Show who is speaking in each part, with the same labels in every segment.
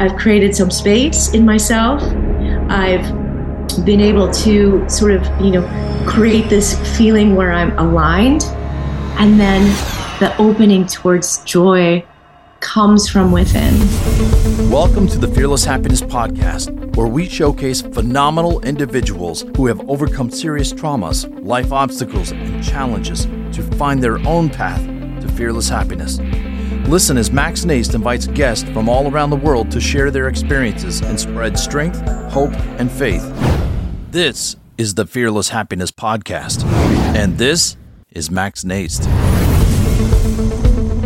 Speaker 1: I've created some space in myself. I've been able to sort of, you know, create this feeling where I'm aligned. And then the opening towards joy comes from within.
Speaker 2: Welcome to the Fearless Happiness Podcast, where we showcase phenomenal individuals who have overcome serious traumas, life obstacles, and challenges to find their own path to fearless happiness. Listen as Max Naist invites guests from all around the world to share their experiences and spread strength, hope, and faith. This is the Fearless Happiness Podcast, and this is Max Naist.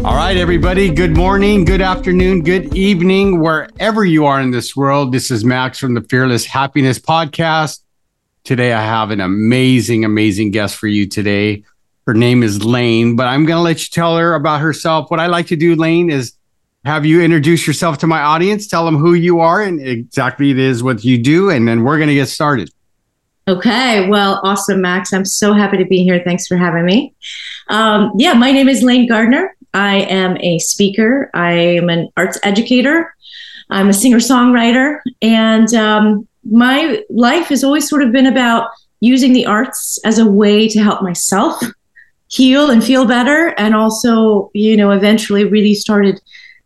Speaker 3: All right, everybody. Good morning, good afternoon, good evening, wherever you are in this world. This is Max from the Fearless Happiness Podcast. Today, I have an amazing, amazing guest for you today. Her name is Lane, but I'm going to let you tell her about herself. What I like to do, Lane, is have you introduce yourself to my audience, tell them who you are and exactly it is what you do, and then we're going to get started.
Speaker 1: Okay, well, awesome, Max. I'm so happy to be here. Thanks for having me. Um, yeah, my name is Lane Gardner. I am a speaker, I am an arts educator, I'm a singer songwriter, and um, my life has always sort of been about using the arts as a way to help myself heal and feel better, and also, you know, eventually really started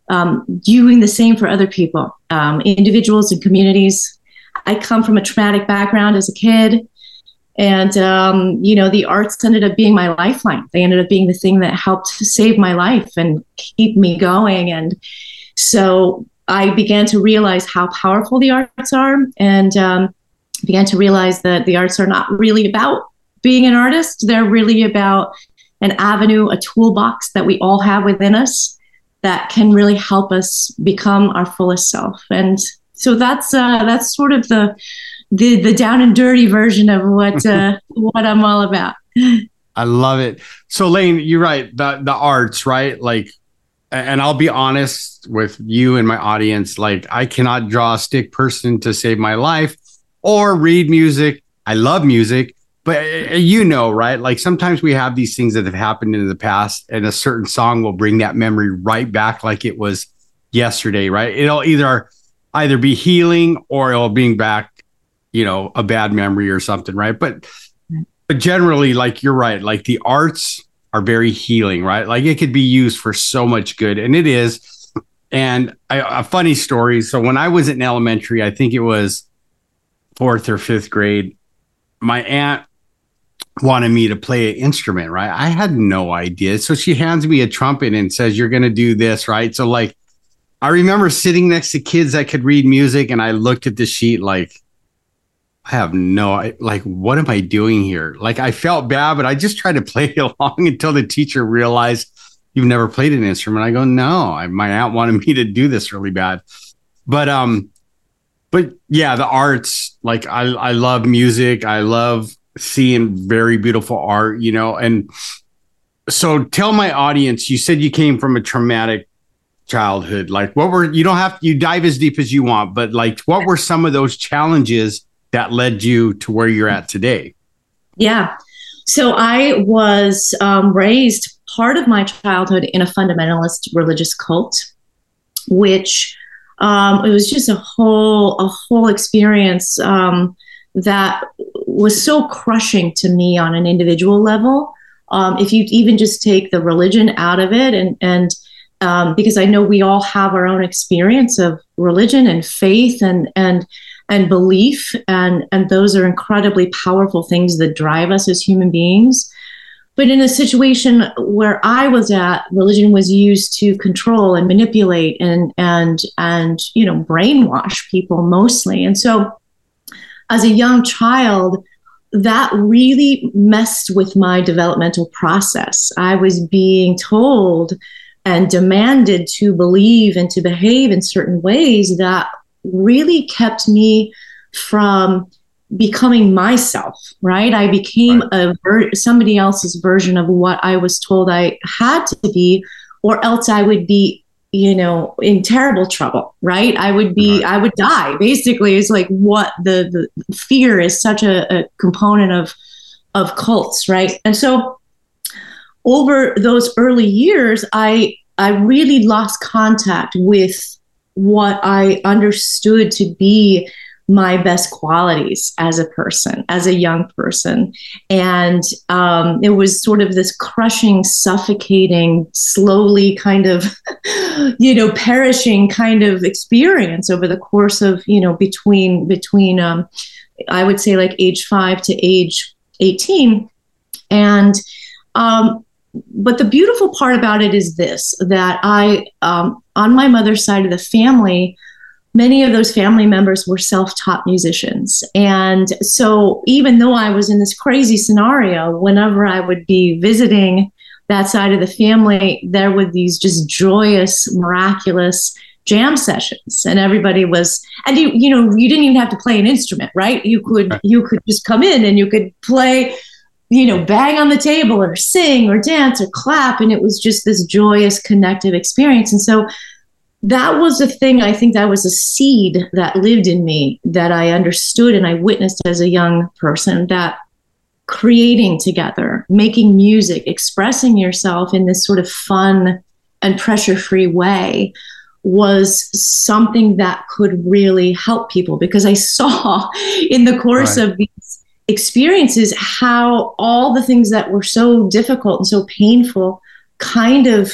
Speaker 1: um, doing the same for other people, um, individuals and communities. I come from a traumatic background as a kid. And, um, you know, the arts ended up being my lifeline. They ended up being the thing that helped save my life and keep me going. And so I began to realize how powerful the arts are and um, began to realize that the arts are not really about being an artist. They're really about an avenue, a toolbox that we all have within us that can really help us become our fullest self. And so that's uh, that's sort of the the the down and dirty version of what uh, what I'm all about.
Speaker 3: I love it. So Lane, you're right. The the arts, right? Like and I'll be honest with you and my audience, like I cannot draw a stick person to save my life or read music. I love music, but uh, you know, right? Like sometimes we have these things that have happened in the past and a certain song will bring that memory right back like it was yesterday, right? It'll either either be healing or it'll bring back you know a bad memory or something right? But but generally like you're right. Like the arts are very healing right? Like it could be used for so much good and it is. And I, a funny story. So when i was in elementary i think it was fourth or fifth grade my aunt wanted me to play an instrument right i had no idea so she hands me a trumpet and says you're going to do this right so like i remember sitting next to kids that could read music and i looked at the sheet like I have no like what am I doing here? Like I felt bad, but I just tried to play along until the teacher realized you've never played an instrument. I go, no, I, my aunt wanted me to do this really bad. But um, but yeah, the arts, like I I love music. I love seeing very beautiful art, you know, and so tell my audience, you said you came from a traumatic childhood. Like what were you don't have you dive as deep as you want, but like what were some of those challenges that led you to where you're at today?
Speaker 1: Yeah. So I was um, raised part of my childhood in a fundamentalist religious cult, which um, it was just a whole a whole experience um, that was so crushing to me on an individual level. Um, if you even just take the religion out of it, and and um, because I know we all have our own experience of religion and faith, and and and belief and and those are incredibly powerful things that drive us as human beings but in a situation where i was at religion was used to control and manipulate and and and you know brainwash people mostly and so as a young child that really messed with my developmental process i was being told and demanded to believe and to behave in certain ways that really kept me from becoming myself right i became right. a ver- somebody else's version of what i was told i had to be or else i would be you know in terrible trouble right? I would be i would die basically it's like what the the fear is such a, a component of of cults right? And so over those early years i i really lost contact with what I understood to be my best qualities as a person, as a young person. And um, it was sort of this crushing, suffocating, slowly kind of, you know, perishing kind of experience over the course of, you know, between, between, um, I would say like age five to age 18. And, um, but the beautiful part about it is this that I, um, on my mother's side of the family, many of those family members were self taught musicians. And so, even though I was in this crazy scenario, whenever I would be visiting that side of the family, there were these just joyous, miraculous jam sessions. And everybody was and you you know you didn't even have to play an instrument right? You could you could just come in and you could play you know bang on the table or sing or dance or clap. And it was just this joyous connective experience. And so that was a thing I think that was a seed that lived in me that I understood and I witnessed as a young person that creating together, making music, expressing yourself in this sort of fun and pressure free way was something that could really help people because I saw in the course right. of these experiences how all the things that were so difficult and so painful kind of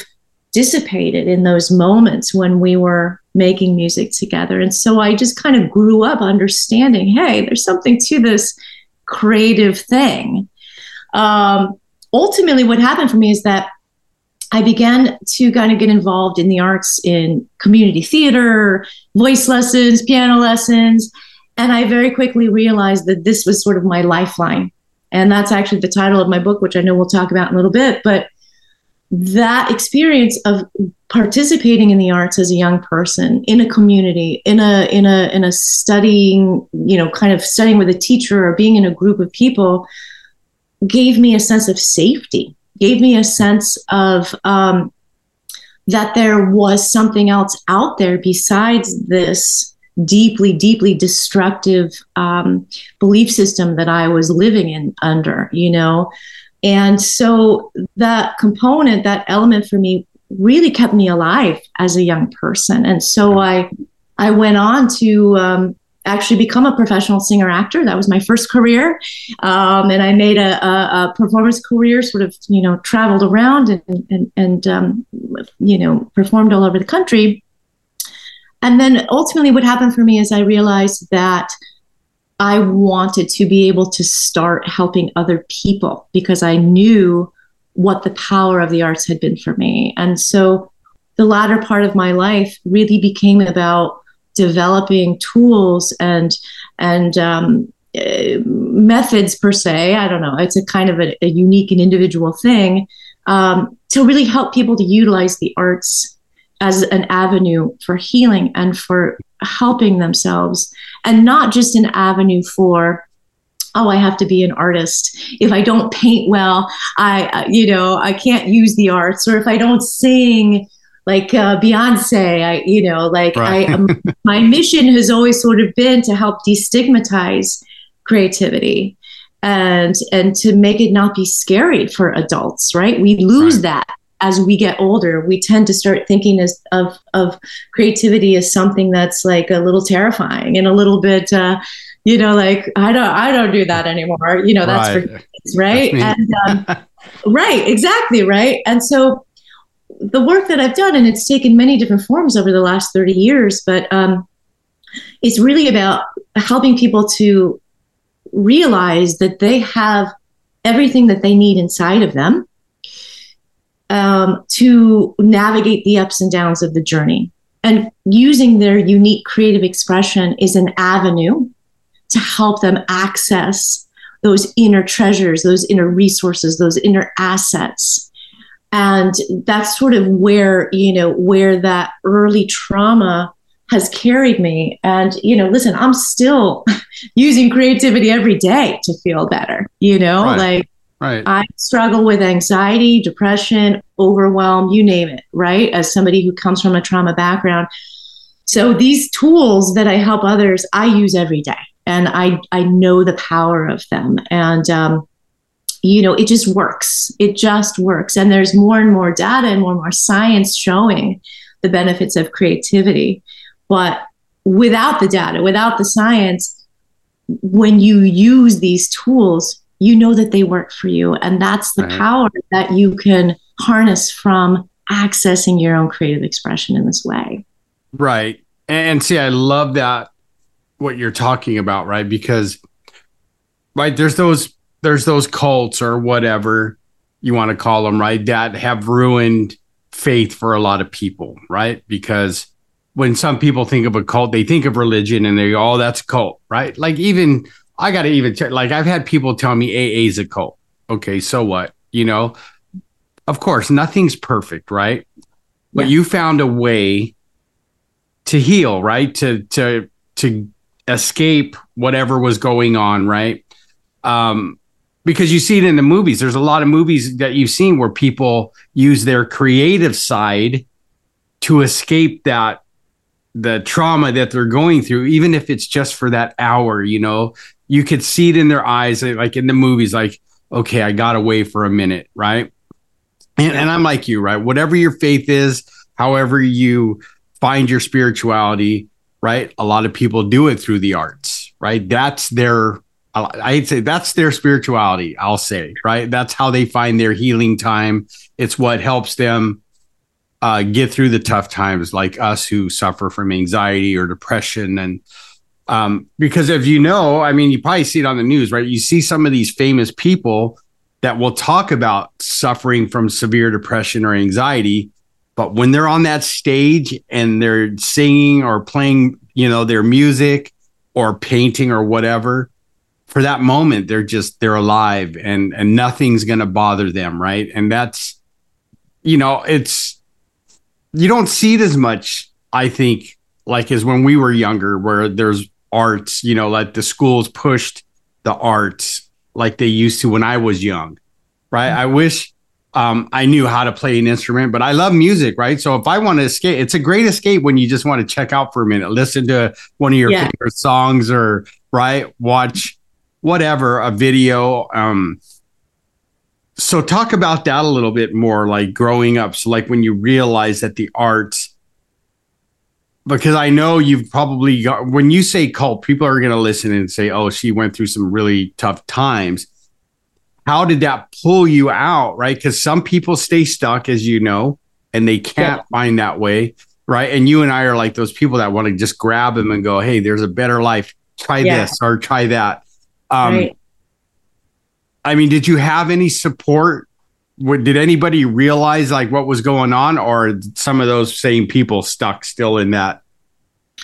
Speaker 1: dissipated in those moments when we were making music together. And so I just kind of grew up understanding hey, there's something to this creative thing. Um, ultimately, what happened for me is that I began to kind of get involved in the arts in community theater, voice lessons, piano lessons. And I very quickly realized that this was sort of my lifeline. And that's actually the title of my book, which I know we'll talk about in a little bit. But that experience of participating in the arts as a young person in a community in a in a in a studying you know kind of studying with a teacher or being in a group of people gave me a sense of safety gave me a sense of um, that there was something else out there besides this deeply deeply destructive um, belief system that i was living in under you know and so that component, that element for me really kept me alive as a young person. And so I, I went on to um, actually become a professional singer actor. That was my first career. Um, and I made a, a, a, performance career, sort of, you know, traveled around and, and, and um, you know, performed all over the country. And then ultimately, what happened for me is I realized that I wanted to be able to start helping other people because I knew what the power of the arts had been for me. And so the latter part of my life really became about developing tools and and um, uh, methods per se. I don't know. It's a kind of a, a unique and individual thing um, to really help people to utilize the arts as an avenue for healing and for helping themselves and not just an avenue for oh i have to be an artist if i don't paint well i you know i can't use the arts or if i don't sing like uh, beyonce i you know like right. i um, my mission has always sort of been to help destigmatize creativity and and to make it not be scary for adults right we lose right. that as we get older, we tend to start thinking as, of of creativity as something that's like a little terrifying and a little bit, uh, you know, like I don't I don't do that anymore. You know, that's right. for kids, right? And um, right, exactly, right. And so the work that I've done, and it's taken many different forms over the last thirty years, but um, it's really about helping people to realize that they have everything that they need inside of them um, to navigate the ups and downs of the journey. And using their unique creative expression is an avenue to help them access those inner treasures, those inner resources, those inner assets. And that's sort of where, you know, where that early trauma has carried me. And, you know, listen, I'm still using creativity every day to feel better, you know, right. like
Speaker 3: Right.
Speaker 1: I struggle with anxiety, depression, overwhelm, you name it, right? As somebody who comes from a trauma background. So these tools that I help others, I use every day. And I, I know the power of them. And, um, you know, it just works. It just works. And there's more and more data and more and more science showing the benefits of creativity. but without the data, without the science, when you use these tools, you know that they work for you. And that's the right. power that you can harness from accessing your own creative expression in this way.
Speaker 3: Right. And see, I love that what you're talking about, right? Because right, there's those there's those cults or whatever you want to call them, right, that have ruined faith for a lot of people, right? Because when some people think of a cult, they think of religion and they go, oh, that's a cult, right? Like even I got to even check, like I've had people tell me AA is a cult. Okay, so what? You know, of course, nothing's perfect, right? But yeah. you found a way to heal, right? To to to escape whatever was going on, right? Um, because you see it in the movies. There's a lot of movies that you've seen where people use their creative side to escape that the trauma that they're going through, even if it's just for that hour, you know, you could see it in their eyes, like in the movies, like, okay, I got away for a minute, right? And, and I'm like you, right? Whatever your faith is, however you find your spirituality, right? A lot of people do it through the arts, right? That's their, I'd say that's their spirituality, I'll say, right? That's how they find their healing time. It's what helps them uh, get through the tough times, like us who suffer from anxiety or depression. And um, because if you know, I mean, you probably see it on the news, right? You see some of these famous people that will talk about suffering from severe depression or anxiety but when they're on that stage and they're singing or playing, you know, their music or painting or whatever, for that moment they're just they're alive and and nothing's going to bother them, right? And that's you know, it's you don't see it as much, I think, like as when we were younger where there's arts, you know, like the schools pushed the arts like they used to when I was young. Right? Mm-hmm. I wish um, I knew how to play an instrument, but I love music, right? So if I want to escape, it's a great escape when you just want to check out for a minute, listen to one of your yeah. favorite songs, or right, watch whatever a video. Um, so talk about that a little bit more, like growing up. So like when you realize that the arts, because I know you've probably got when you say cult, people are going to listen and say, "Oh, she went through some really tough times." how did that pull you out right because some people stay stuck as you know and they can't yeah. find that way right and you and i are like those people that want to just grab them and go hey there's a better life try yeah. this or try that um right. i mean did you have any support did anybody realize like what was going on or some of those same people stuck still in that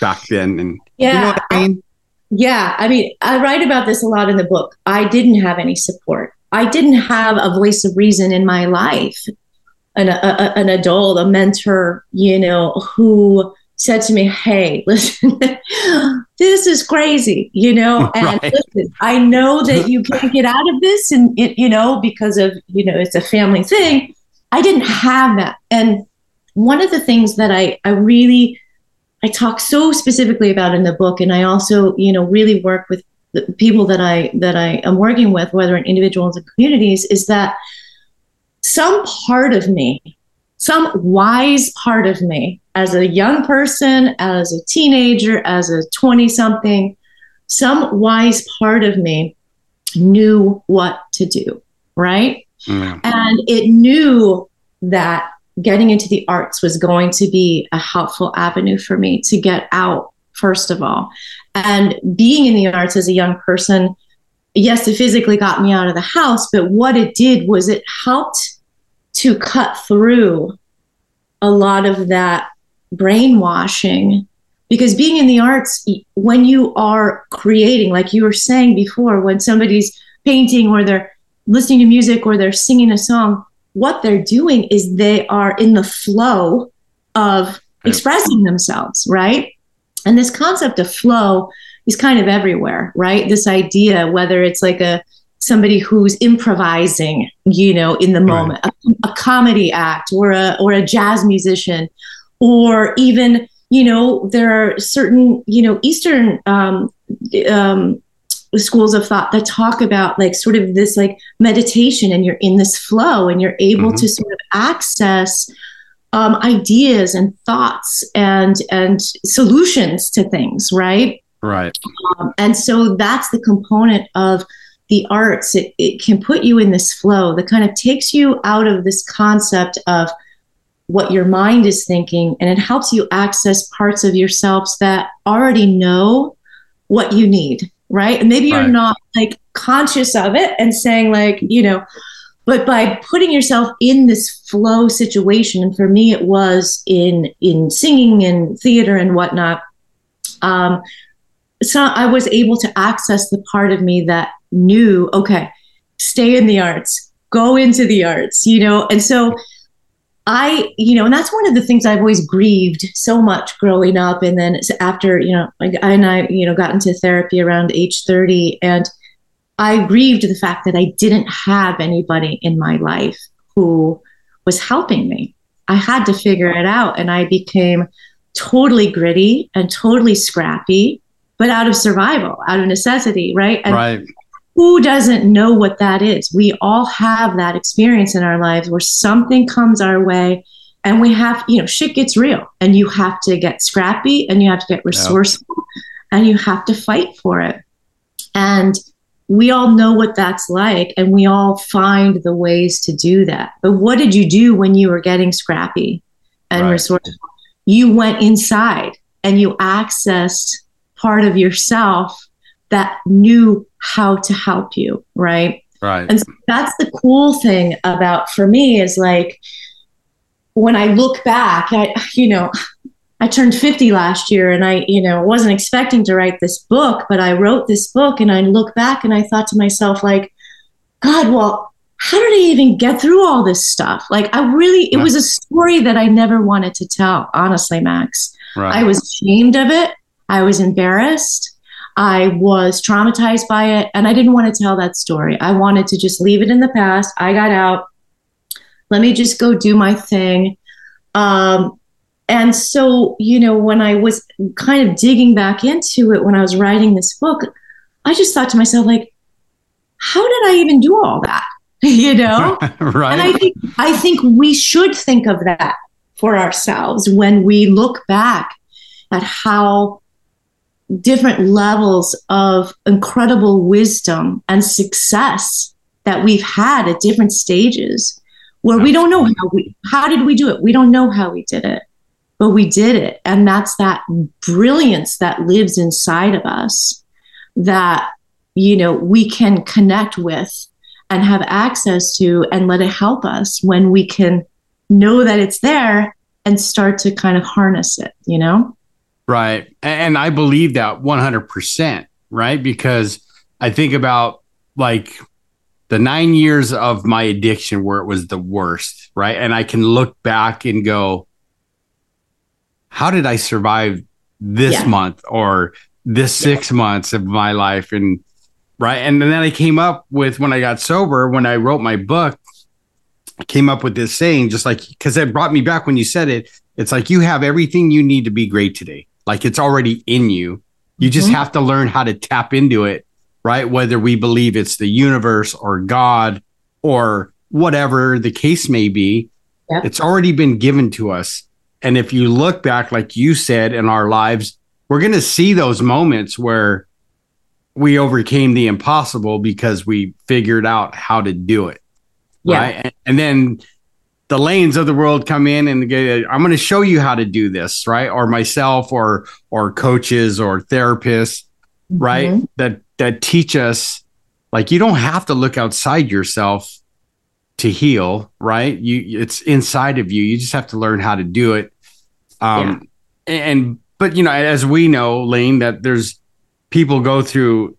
Speaker 3: back then? And
Speaker 1: yeah you know I mean? yeah i mean i write about this a lot in the book. I didn't have any support. I didn't have a voice of reason in my life, an, a, an adult, a mentor, you know, who said to me, Hey, listen, this is crazy, you know, and right. listen, I know that you can't get out of this and, it, you know, because of, you know, it's a family thing. I didn't have that. And one of the things that I, I really, I talk so specifically about in the book, and I also, you know, really work with the people that I that I am working with, whether in individuals and communities, is that some part of me, some wise part of me, as a young person, as a teenager, as a 20 something, some wise part of me knew what to do, right? Mm. And it knew that getting into the arts was going to be a helpful avenue for me to get out, first of all. And being in the arts as a young person, yes, it physically got me out of the house, but what it did was it helped to cut through a lot of that brainwashing. Because being in the arts, when you are creating, like you were saying before, when somebody's painting or they're listening to music or they're singing a song, what they're doing is they are in the flow of expressing themselves, right? And this concept of flow is kind of everywhere, right? This idea, whether it's like a somebody who's improvising, you know, in the moment, right. a, a, comedy act or a or a jazz musician, or even, you know, there are certain, you know, Eastern um, um, schools of thought that talk about like sort of this like meditation and you're in this flow and you're able mm-hmm. to sort of access um, ideas and thoughts and and solutions to things, right?
Speaker 3: Right.
Speaker 1: Um, and so that's the component of the arts. It, it can put you in this flow that kind of takes you out of this concept of what your mind is thinking and it helps you access parts of yourselves that already know what you need right and maybe you're not like conscious of it and saying like you know but by putting yourself in this flow situation and for me it was in in singing and theater and whatnot um so i was able to access the part of me that knew okay stay in the arts go into the arts you know and so I, you know, and that's one of the things I've always grieved so much growing up. And then after, you know, I, and I, you know, got into therapy around age 30 and I grieved the fact that I didn't have anybody in my life who was helping me. I had to figure it out. And I became totally gritty and totally scrappy, but out of survival, out of necessity, right? And
Speaker 3: right.
Speaker 1: Who doesn't know what that is? We all have that experience in our lives where something comes our way and we have, you know, shit gets real and you have to get scrappy and you have to get resourceful and you have to fight for it. And we all know what that's like and we all find the ways to do that. But what did you do when you were getting scrappy and
Speaker 3: Right.
Speaker 1: resourceful? You went inside and you accessed part of yourself that knew how to help you, right?
Speaker 3: Right.
Speaker 1: And so that's the cool thing about for me is like when I look back, I you know, I turned 50 last year and I, you know, wasn't expecting to write this book, but I wrote this book and I look back and I thought to myself like god, well, how did I even get through all this stuff? Like I really it was a story that I never wanted to tell, honestly, Max.
Speaker 3: right.
Speaker 1: I was ashamed of it. I was embarrassed. I was traumatized by it. And I didn't want to tell that story. I wanted to just leave it in the past. I got out. Let me just go do my thing. Um, and so, you know, when I was kind of digging back into it when I was writing this book, I just thought to myself, like, how did I even do all that? you know?
Speaker 3: right.
Speaker 1: And I think I think we should think of that for ourselves when we look back at how different levels of incredible wisdom and success that we've had at different stages where we don't know how we how did we do it? We don't know how we did it. But we did it. And that's that brilliance that lives inside of us that you know we can connect with and have access to and let it help us when we can know that it's there and start to kind of harness it, you know?
Speaker 3: Right. And I believe that 100%, right? Because I think about like the nine years of my addiction where it was the worst, right? And I can look back and go, how did I survive this
Speaker 1: Yeah.
Speaker 3: month or this six months of my life? And right. And then I came up with when I got sober, when I wrote my book, I came up with this saying, just like because it brought me back when you said it. It's like you have everything you need to be great today. Like it's already in you. You just
Speaker 1: Mhm.
Speaker 3: have to learn how to tap into it, right? Whether we believe it's the universe or God or whatever the case may be,
Speaker 1: Yep.
Speaker 3: it's already been given to us. And if you look back, like you said, in our lives, we're going to see those moments where we overcame the impossible because we figured out how to do it.
Speaker 1: Yeah.
Speaker 3: Right. And, and then the lanes of the world come in and go, I'm going to show you how to do this, right? Or myself or or coaches or therapists, right?
Speaker 1: Mhm.
Speaker 3: That that teach us like you don't have to look outside yourself to heal, right? You it's inside of you. You just have to learn how to do it. Um and but you know, as we know, Lane, that there's people go through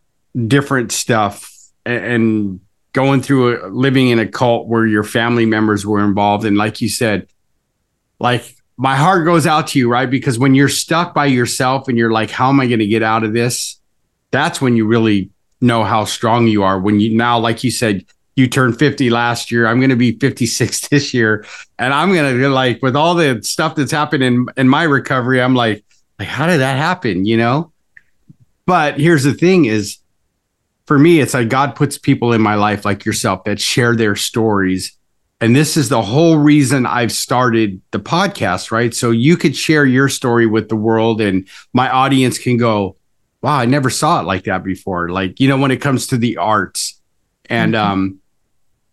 Speaker 3: different stuff and going through a, living in a cult where your family members were involved. And like you said like my heart goes out to you right? Because when you're stuck by yourself and you're like how am i going to get out of this? That's when you really know how strong you are. When you now like you said you turned 50 last year i'm going to be 56 this year. And i'm going to like with all the stuff that's happened in in my recovery i'm like like how did that happen you know? But here's the thing is for me it's like god puts people in my life like yourself that share their stories And this is the whole reason I've started the podcast, right? So you could share your story with the world and my audience can go, wow, I never saw it like that before. Like, you know, when it comes to the arts and, mm-hmm. um,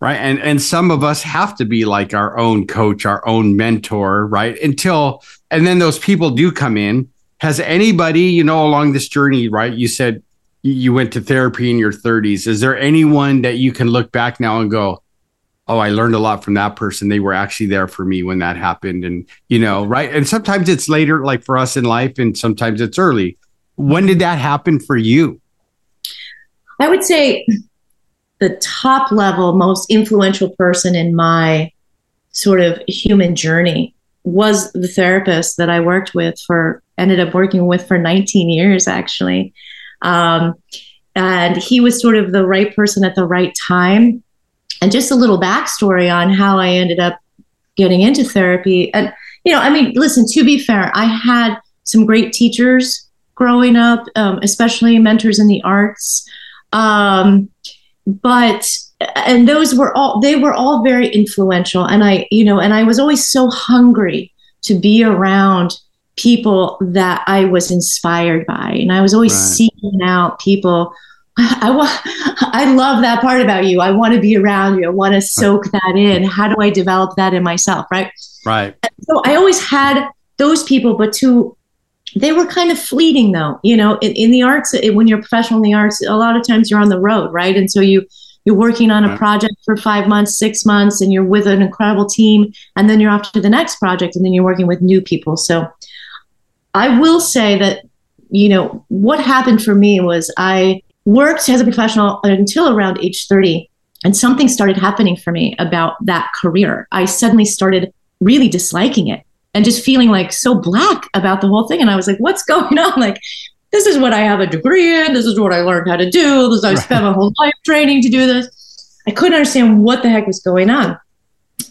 Speaker 3: right. And, and some of us have to be like our own coach, our own mentor, right? Until, and then those people do come in. Has anybody, you know, along this journey, right? You said you went to therapy in your 30s. Is there anyone that you can look back now and go, oh, I learned a lot from that person. They were actually there for me when that happened. And, you know, right. And sometimes it's later, like for us in life, and sometimes it's early. When did that happen for you?
Speaker 1: I would say the top level, most influential person in my sort of human journey was the therapist that I worked with for, ended up working with for 19 years, actually. Um, and he was sort of the right person at the right time and just a little backstory on how I ended up getting into therapy. And, you know, I mean, listen, to be fair, I had some great teachers growing up, um, especially mentors in the arts. Um, but, and those were all, they were all very influential. And I, you know, and I was always so hungry to be around people that I was inspired by. And I was always right. seeking out people I want I love that part about you. I want to be around you. I want to soak that in. How do I develop that in myself, right?
Speaker 3: Right.
Speaker 1: So I always had those people, but to they were kind of fleeting though. You know, in, in the arts, when you're professional in the arts, a lot of times you're on the road, right? And so you you're working on a project for five months, six months, and you're with an incredible team, and then you're off to the next project, and then you're working with new people. So I will say that, you know, what happened for me was I worked as a professional until around age 30 and something started happening for me about that career. I suddenly started really disliking it and just feeling like so black about the whole thing and i was like what's going on? Like this is what i have a degree in this is what i learned how to do this i spent my whole life training to do this. I couldn't understand what the heck was going on.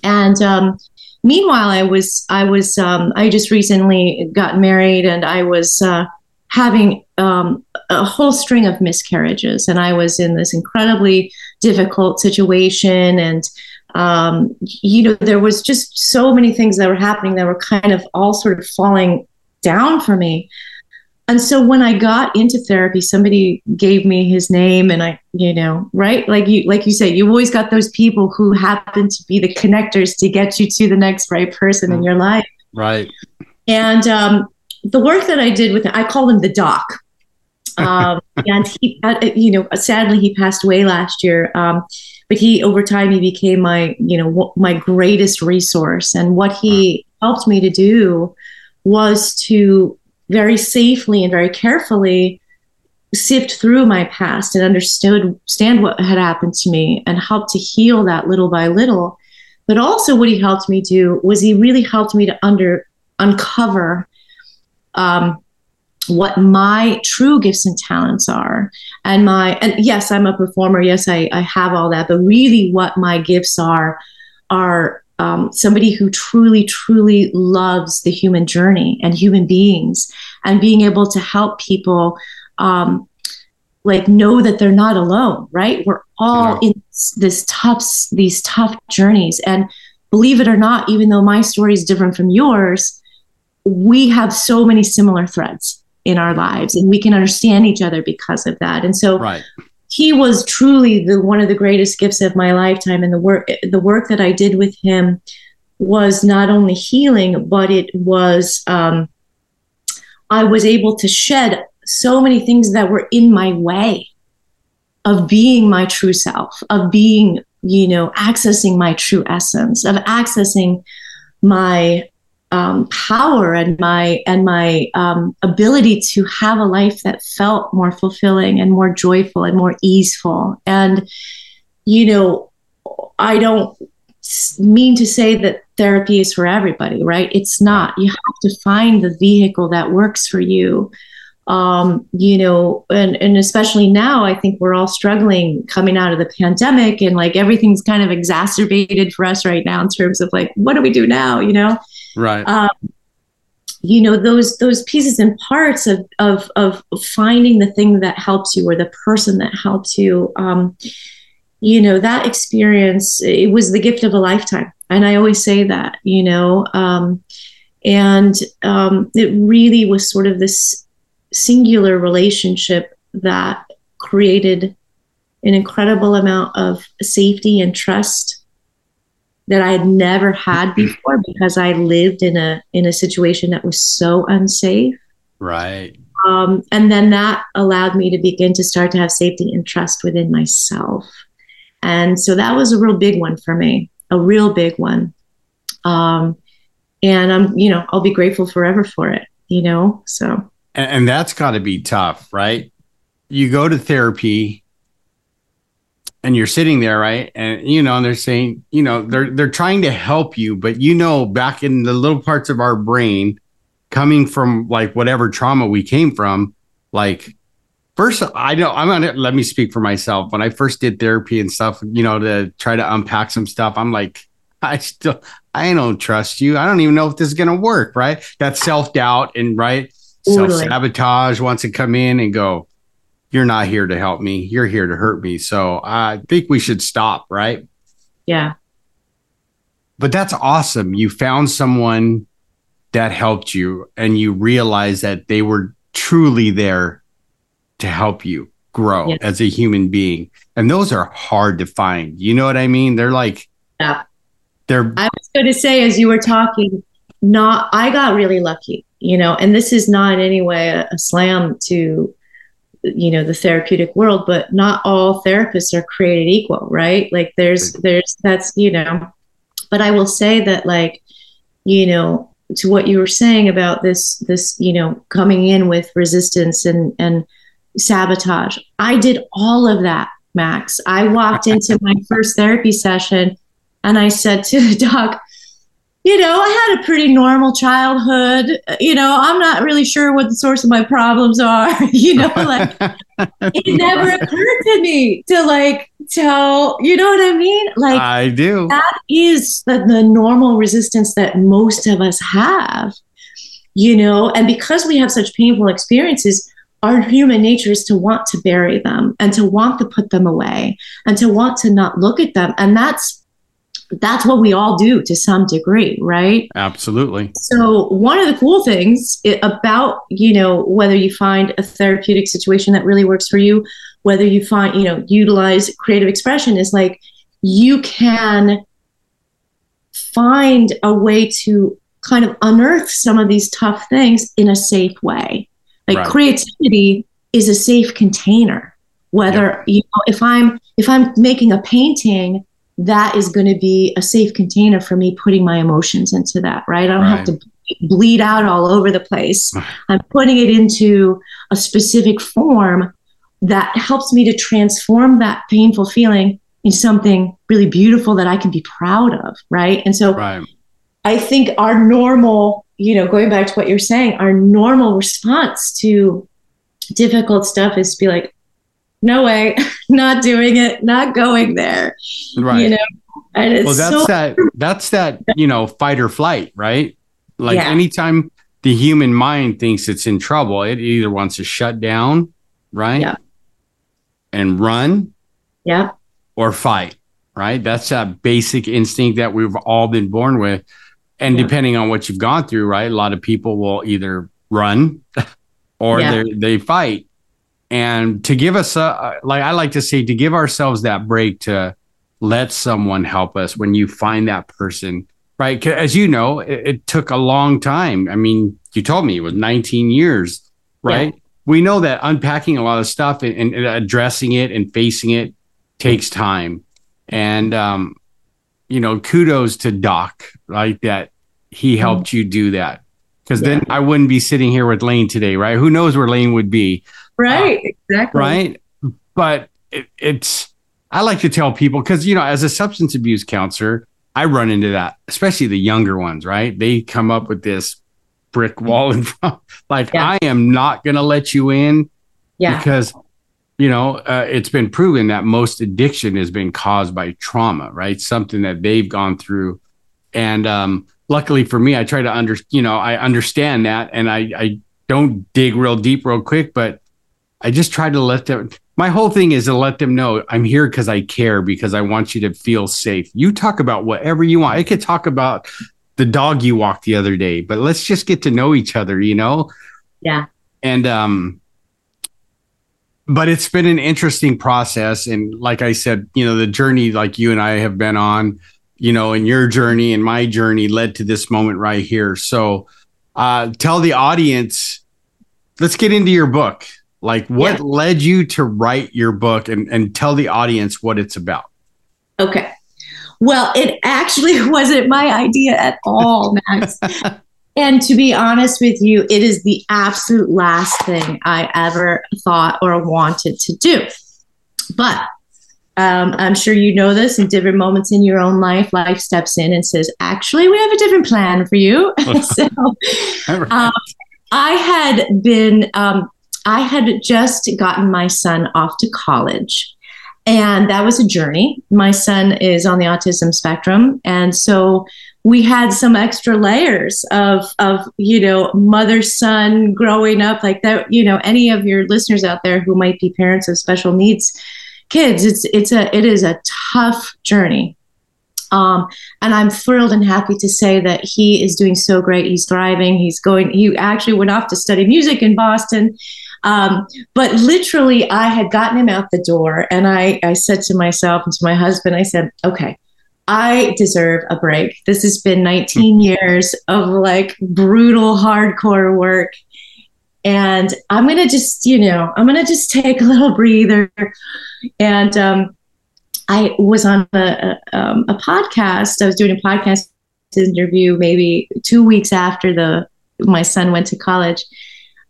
Speaker 1: And um, meanwhile i was i was um, i just recently got married and i was uh, having um, a whole string of miscarriages. And I was in this incredibly difficult situation. And, um, you know, there was just so many things that were happening that were kind of all sort of falling down for me. And so when I got into therapy, somebody gave me his name and I, you know, right? Like you, like you say, you always got those people who happen to be the connectors to get you to the next right person in your life.
Speaker 3: Right.
Speaker 1: And um, the work that I did with I call him the doc. Um, and he, uh, you know, sadly he passed away last year. Um, but he, over time, he became my, you know, my greatest resource. And what he helped me to do was to very safely and very carefully sift through my past and understood understand what had happened to me and help to heal that little by little. But also, what he helped me do was he really helped me to under uncover um, what my true gifts and talents are. And my and yes i'm a performer. Yes i, I have all that. But really what my gifts are are um, somebody who truly truly loves the human journey and human beings and being able to help people um, like know that they're not alone right we're all yeah. in this tough these tough journeys and believe it or not even though my story is different from yours we have so many similar threads in our lives and we can understand each other because of that and so
Speaker 3: right.
Speaker 1: He was truly the one of the greatest gifts of my lifetime. And the work the work that i did with him was not only healing but it was um, i was able to shed so many things that were in my way of being my true self of being you know accessing my true essence of accessing my um, power and my and my um, ability to have a life that felt more fulfilling and more joyful and more easeful. And you know, I don't mean to say that therapy is for everybody, right? It's not. You have to find the vehicle that works for you. Um, you know, and, and especially now, I think we're all struggling coming out of the pandemic and like everything's kind of exacerbated for us right now in terms of like, what do we do now? You know?
Speaker 3: Right um,
Speaker 1: you know those those pieces and parts of, of of finding the thing that helps you or the person that helps you um, you know, that experience, it was the gift of a lifetime. And I always say that, you know, um, and um, it really was sort of this singular relationship that created an incredible amount of safety and trust that I had never had before because I lived in a in a situation that was so unsafe.
Speaker 3: Right.
Speaker 1: Um, and then that allowed me to begin to start to have safety and trust within myself. And so that was a real big one for me, a real big one. Um, and I'm, you know, I'll be grateful forever for it, you know, so.
Speaker 3: And, and that's got to be tough, right? You go to therapy and you're sitting there, right? And you know, and they're saying, you know, they're they're trying to help you, but you know, back in the little parts of our brain, coming from like whatever trauma we came from, like first I know I'm gonna let me speak for myself. When I first did therapy and stuff, you know, to try to unpack some stuff, I'm like, I still I don't trust you. I don't even know if this is gonna work, right? That self-doubt and right self-sabotage wants to come in and go, You're not here to help me, you're here to hurt me. So I think we should stop, right?
Speaker 1: Yeah.
Speaker 3: But that's awesome. You found someone that helped you and you realized that they were truly there to help you grow yes. as a human being. And those are hard to find. You know what I mean? They're like,
Speaker 1: yeah.
Speaker 3: They're.
Speaker 1: I was going to say, as you were talking, not, I got really lucky, you know, and this is not in any way a, a slam to, you know, the therapeutic world, but not all therapists are created equal, right? Like there's, there's, that's, you know, but I will say that, like, you know, to what you were saying about this this you know coming in with resistance and and sabotage i did all of that max i walked into my first therapy session and i said to the doc you know, I had a pretty normal childhood. You know, I'm not really sure what the source of my problems are. you know, like it never occurred to me to like tell, you know what I mean? Like,
Speaker 3: I do.
Speaker 1: That is the, the normal resistance that most of us have, you know, and because we have such painful experiences, our human nature is to want to bury them and to want to put them away and to want to not look at them. And that's that's what we all do to some degree, right?
Speaker 3: Absolutely.
Speaker 1: So one of the cool things about, you know, whether you find a therapeutic situation that really works for you, whether you find, you know, utilize creative expression is like you can find a way to kind of unearth some of these tough things in a safe way. Like right. creativity is a safe container. Whether you know if I'm if I'm making a painting that is going to be a safe container for me putting my emotions into that, right? I don't right. have to bleed out all over the place. I'm putting it into a specific form that helps me to transform that painful feeling into something really beautiful that I can be proud of, right? And so right. I think our normal, you know, going back to what you're saying, our normal response to difficult stuff is to be like, no way, not doing it, not going there.
Speaker 3: Right. You know, and it's well, that's so- that, that's that, you know, fight or flight, right? Like yeah. anytime the human mind thinks it's in trouble, it either wants to shut down, right?
Speaker 1: Yeah.
Speaker 3: And run.
Speaker 1: Yeah.
Speaker 3: Or fight, right? That's that basic instinct that we've all been born with. And yeah. depending on what you've gone through, right? A lot of people will either run or yeah. they they fight and to give us a like i like to say to give ourselves that break to let someone help us when you find that person right as you know it, it took a long time i mean you told me it was 19 years right yeah. we know that unpacking a lot of stuff and, and, addressing it and facing it takes time and um you know kudos to doc right that he mm-hmm. helped mm-hmm. you do that because yeah. then i wouldn't be sitting here with lane today right who knows where lane would be
Speaker 1: Right, uh, exactly.
Speaker 3: Right. But it, it's, I like to tell people because, you know, as a substance abuse counselor, I run into that, especially the younger ones, right? They come up with this brick wall in front, like, yeah. I am not going to let you in.
Speaker 1: Yeah.
Speaker 3: Because, you know, uh, it's been proven that most addiction has been caused by trauma, right? Something that they've gone through. And um, luckily for me, I try to under, you know, I understand that and I, I don't dig real deep real quick, but I just try to let them my whole thing is to let them know I'm here because I care because I want you to feel safe. You talk about whatever you want. I could talk about the dog you walked the other day, but let's just get to know each other, you know?
Speaker 1: Yeah.
Speaker 3: And um but it's been an interesting process and like I said, you know, the journey like you and I have been on, you know, and your journey and my journey led to this moment right here. So uh tell the audience let's get into your book like what yeah. led you to write your book and, and tell the audience what it's about?
Speaker 1: Okay. Well, it actually wasn't my idea at all, Max. and to be honest with you, it is the absolute last thing I ever thought or wanted to do. But um, I'm sure you know this in different moments in your own life, life steps in and says, actually, we have a different plan for you. so um, I had been um, I had just gotten my son off to college. And that was a journey. My son is on the autism spectrum. And so we had some extra layers of, of you know, mother son growing up like that. You know, any of your listeners out there who might be parents of special needs kids, it's, it's a, it is a tough journey. Um, and I'm thrilled and happy to say that he is doing so great. He's thriving. He's going, he actually went off to study music in Boston. Um, but literally, I had gotten him out the door, and I, I said to myself and to my husband, I said, okay, I deserve a break. This has been 19 years of like brutal, hardcore work. And I'm going to just, you know, I'm going to just take a little breather. And um, I was on a, a, um, a podcast. I was doing a podcast interview maybe two weeks after the my son went to college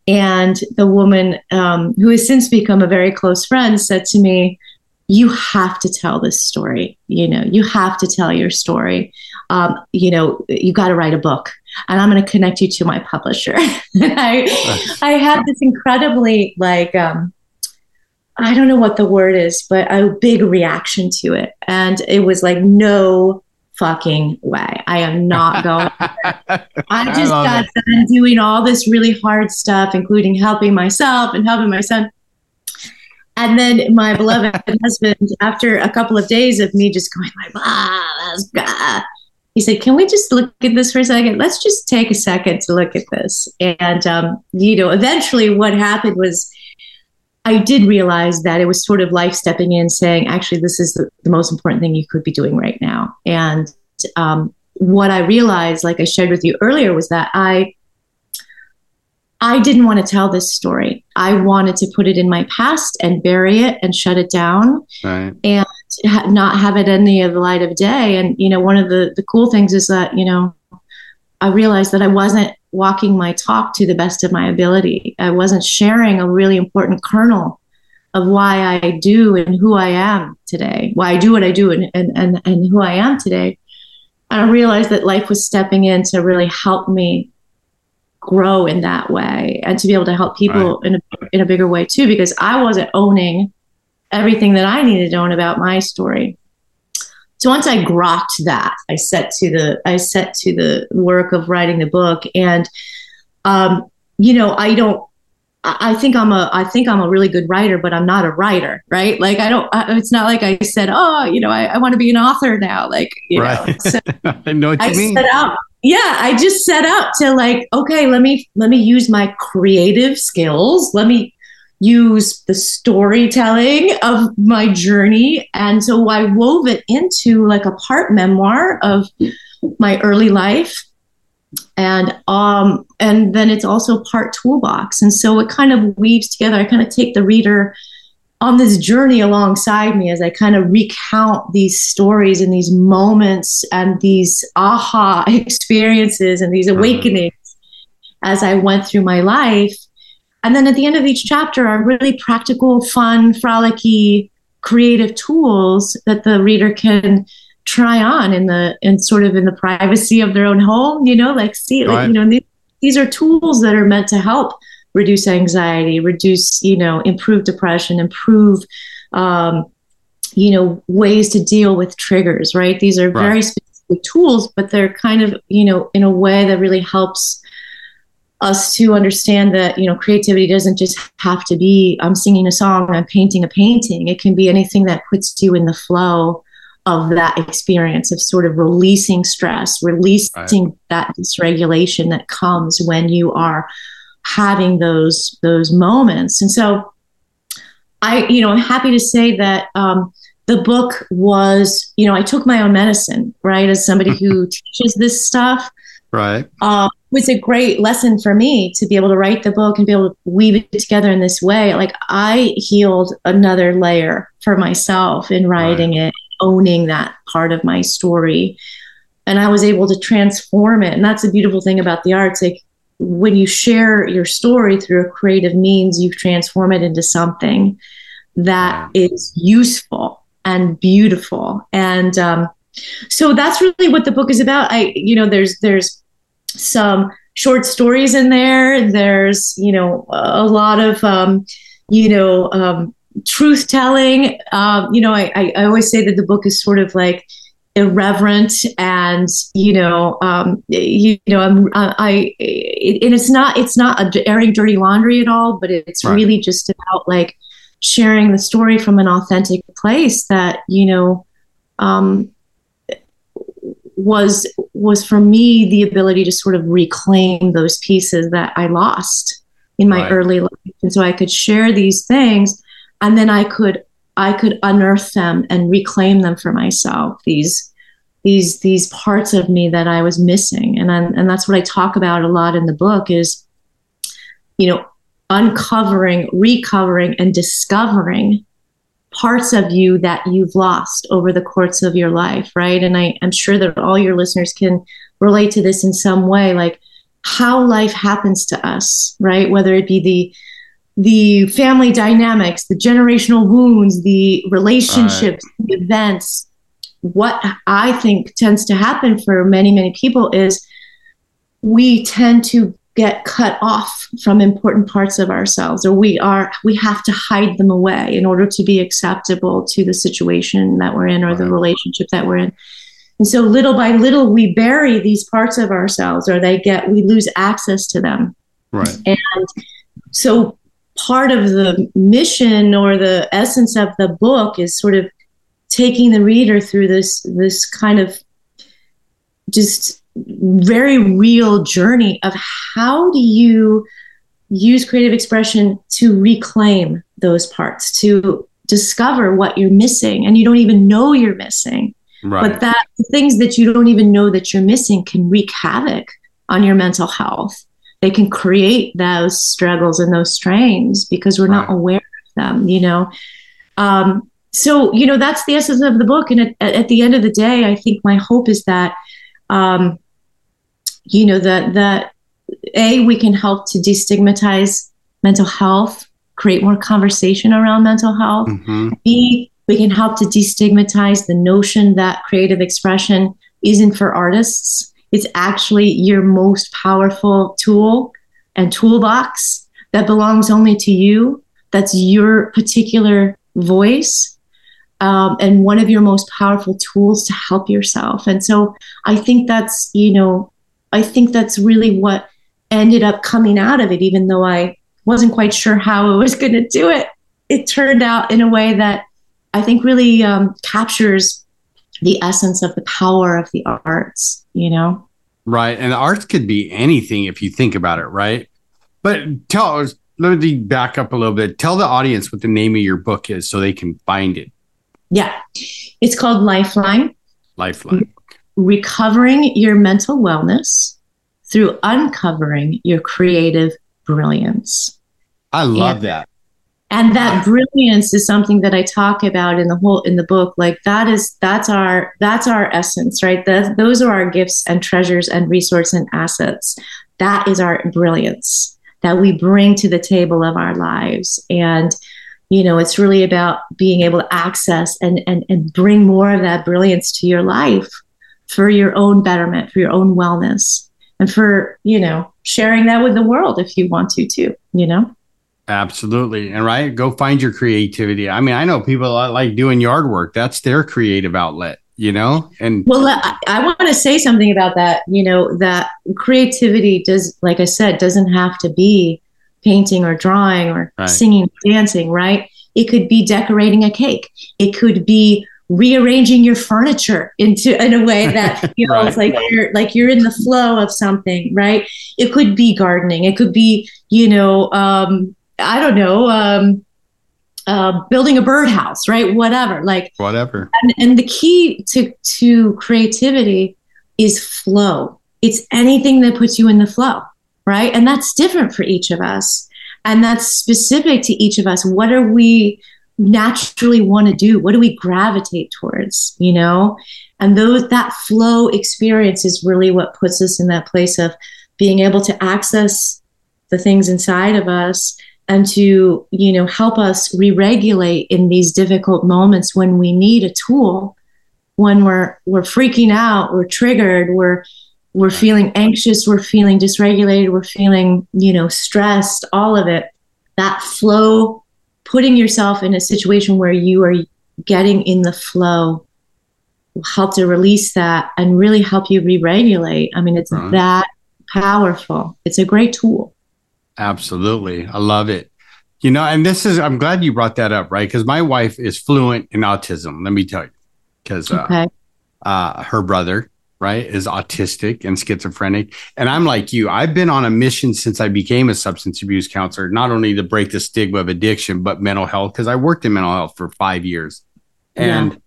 Speaker 1: and the woman um, who has since become a very close friend said to me, You have to tell this story. You know, you have to tell your story. Um, you know, you got to write a book, and I'm going to connect you to my publisher. I, I had this incredibly, like, um, I don't know what the word is, but a big reaction to it. And it was like, no fucking way. I am not going. I just I got it. done doing all this really hard stuff, including helping myself and helping my son. And then my beloved husband, after a couple of days of me just going like, ah, that's God, he said, "Can we just look at this for a second? Let's just take a second to look at this." And um, you know, eventually, what happened was I did realize that it was sort of life stepping in, saying, actually, this is the, the most important thing you could be doing right now. And um, what I realized, like I shared with you earlier, was that I I didn't want to tell this story. I wanted to put it in my past and bury it and shut it down right. and ha- not have it in the light of day. And you know, one of the the cool things is that you know, I realized that I wasn't walking my talk to the best of my ability. I wasn't sharing a really important kernel of why I do and who I am today, why I do what I do and, and, and, and who I am today. And I realized that life was stepping in to really help me grow in that way and to be able to help people right. in, a, in a bigger way too, because I wasn't owning everything that I needed to own about my story. So once I grokked that, I set to the I set to the work of writing the book, and um, you know, I don't. I think I'm a I think I'm a really good writer, but I'm not a writer, right? Like I don't. It's not like I said, oh, you know, I, I want to be an author now. Like you right. know, so
Speaker 3: I know what you I mean.
Speaker 1: Set out, yeah, I just set out to like, okay, let me let me use my creative skills. Let me use the storytelling of my journey. And so I wove it into like a part memoir of my early life. And um and then it's also part toolbox. And so it kind of weaves together. I kind of take the reader on this journey alongside me as I kind of recount these stories and these moments and these aha experiences and these uh-huh. awakenings as I went through my life and then at the end of each chapter are really practical, fun, frolicky, creative tools that the reader can try on in the in sort of in the privacy of their own home. You know, like see, right. like, you know, these, these are tools that are meant to help reduce anxiety, reduce, you know, improve depression, improve, um, you know, ways to deal with triggers. Right? These are right. very specific tools, but they're kind of, you know, in a way that really helps us to understand that you know creativity doesn't just have to be i'm singing a song i'm painting a painting. It can be anything that puts you in the flow of that experience of sort of releasing stress releasing right. that dysregulation that comes when you are having those those moments. And so i you know i'm happy to say that um, the book was you know i took my own medicine right? As somebody who teaches this stuff.
Speaker 3: Right.
Speaker 1: It was a great lesson for me to be able to write the book and be able to weave it together in this way. Like I healed another layer for myself in writing right. it, owning that part of my story. And I was able to transform it. And that's a beautiful thing about the arts. Like when you share your story through a creative means, you transform it into something that is useful and beautiful. And um, so that's really what the book is about. I, you know, there's there's some short stories in there. There's, you know, a lot of, um, you know, um, truth telling. Um, you know, I, I, always say that the book is sort of like irreverent and, you know, um, you, you know, I'm, I, it, and it's not, it's not airing dirty laundry at all, but it's right. really just about like sharing the story from an authentic place that, you know, um, was was for me the ability to sort of reclaim those pieces that I lost in my right. early life, and so I could share these things, and then I could I could unearth them and reclaim them for myself. These these these parts of me that I was missing, and i and that's what I talk about a lot in the book is, you know, uncovering, recovering, and discovering parts of you that you've lost over the course of your life, right? And I, am sure that all your listeners can relate to this in some way, like how life happens to us, right? Whether it be the the family dynamics, the generational wounds, the relationships, right. the events. What I think tends to happen for many, many people is we tend to get cut off from important parts of ourselves or we are we have to hide them away in order to be acceptable to the situation that we're in or the relationship that we're in. And so little by little we bury these parts of ourselves or they get we lose access to them.
Speaker 3: Right.
Speaker 1: And so part of the mission or the essence of the book is sort of taking the reader through this this kind of just very real journey of how do you use creative expression to reclaim those parts, to discover what you're missing and you don't even know you're missing. Right. But that things that you don't even know that you're missing can wreak havoc on your mental health. They can create those struggles and those strains because we're right. not aware of them, you know. Um, so, you know, that's the essence of the book. And at, at, the end of the day, I think my hope is that um, you know that that a we can help to destigmatize mental health create more conversation around mental health. Mm-hmm. b we can help to destigmatize the notion that creative expression isn't for artists. It's actually your most powerful tool and toolbox that belongs only to you. That's your particular voice um, and one of your most powerful tools to help yourself and so i think that's you know I think that's really what ended up coming out of it, even though I wasn't quite sure how I was going to do it. It turned out in a way that I think really um, captures the essence of the power of the arts, you know?
Speaker 3: Right. And the arts could be anything if you think about it, right? But tell us, let me back up a little bit. Tell the audience what the name of your book is so they can find it.
Speaker 1: Yeah. It's called Lifeline.
Speaker 3: Lifeline
Speaker 1: recovering your mental wellness through uncovering your creative brilliance.
Speaker 3: I love and, that.
Speaker 1: And that brilliance is something that I talk about in the whole in the book. Like that is that's our that's our essence, right? That, those are our gifts and treasures and resource and assets. That is our brilliance that we bring to the table of our lives. And you know, it's really about being able to access and and, and bring more of that brilliance to your life for your own betterment, for your own wellness, and for, you know, sharing that with the world if you want to, too, you know?
Speaker 3: Absolutely. And right, go find your creativity. I mean, I know people like doing yard work, that's their creative outlet, you know and
Speaker 1: well i, I want to say something about that you know that creativity does like i said doesn't have to be painting or drawing or
Speaker 3: Right.
Speaker 1: singing or dancing right? It could be decorating a cake. It could be rearranging your furniture into in a way that feels
Speaker 3: Right.
Speaker 1: like you're like you're in the flow of something right? It could be gardening. It could be you know um i don't know um uh, building a birdhouse right? Whatever like
Speaker 3: whatever.
Speaker 1: And, and the key to to creativity is flow. It's anything that puts you in the flow right? And that's different for each of us. And that's specific to each of us. What are we naturally want to do? What do we gravitate towards you know? And those that flow experience is really what puts us in that place of being able to access the things inside of us and to you know help us re-regulate in these difficult moments when we need a tool when we're we're freaking out we're triggered we're we're feeling anxious we're feeling dysregulated we're feeling you know stressed all of it that flow putting yourself in a situation where you are getting in the flow will help to release that and really help you re-regulate i mean it's
Speaker 3: Right.
Speaker 1: that powerful it's a great tool
Speaker 3: Absolutely. I love it. You know, and this is, I'm glad you brought that up, right? Because my wife is fluent in autism, let me tell you. Because uh,
Speaker 1: okay
Speaker 3: uh, her brother, right, is autistic and schizophrenic. And I'm like you, I've been on a mission since I became a substance abuse counselor, not only to break the stigma of addiction, but mental health, because I worked in mental health for five years. And,